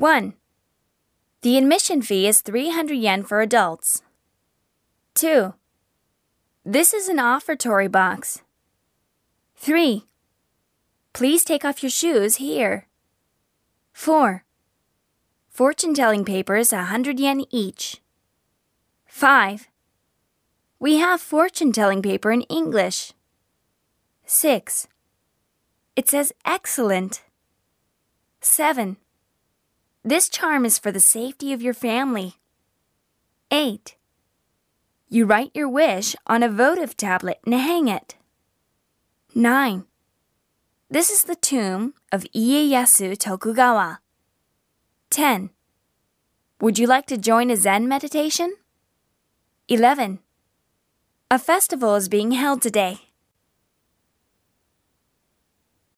1. The admission fee is 300 yen for adults. 2. This is an offertory box. 3. Please take off your shoes here. 4. Fortune telling papers 100 yen each. 5. We have fortune telling paper in English. 6. It says excellent. 7. This charm is for the safety of your family. 8. You write your wish on a votive tablet and hang it. 9. This is the tomb of Ieyasu Tokugawa. 10. Would you like to join a Zen meditation? 11. A festival is being held today.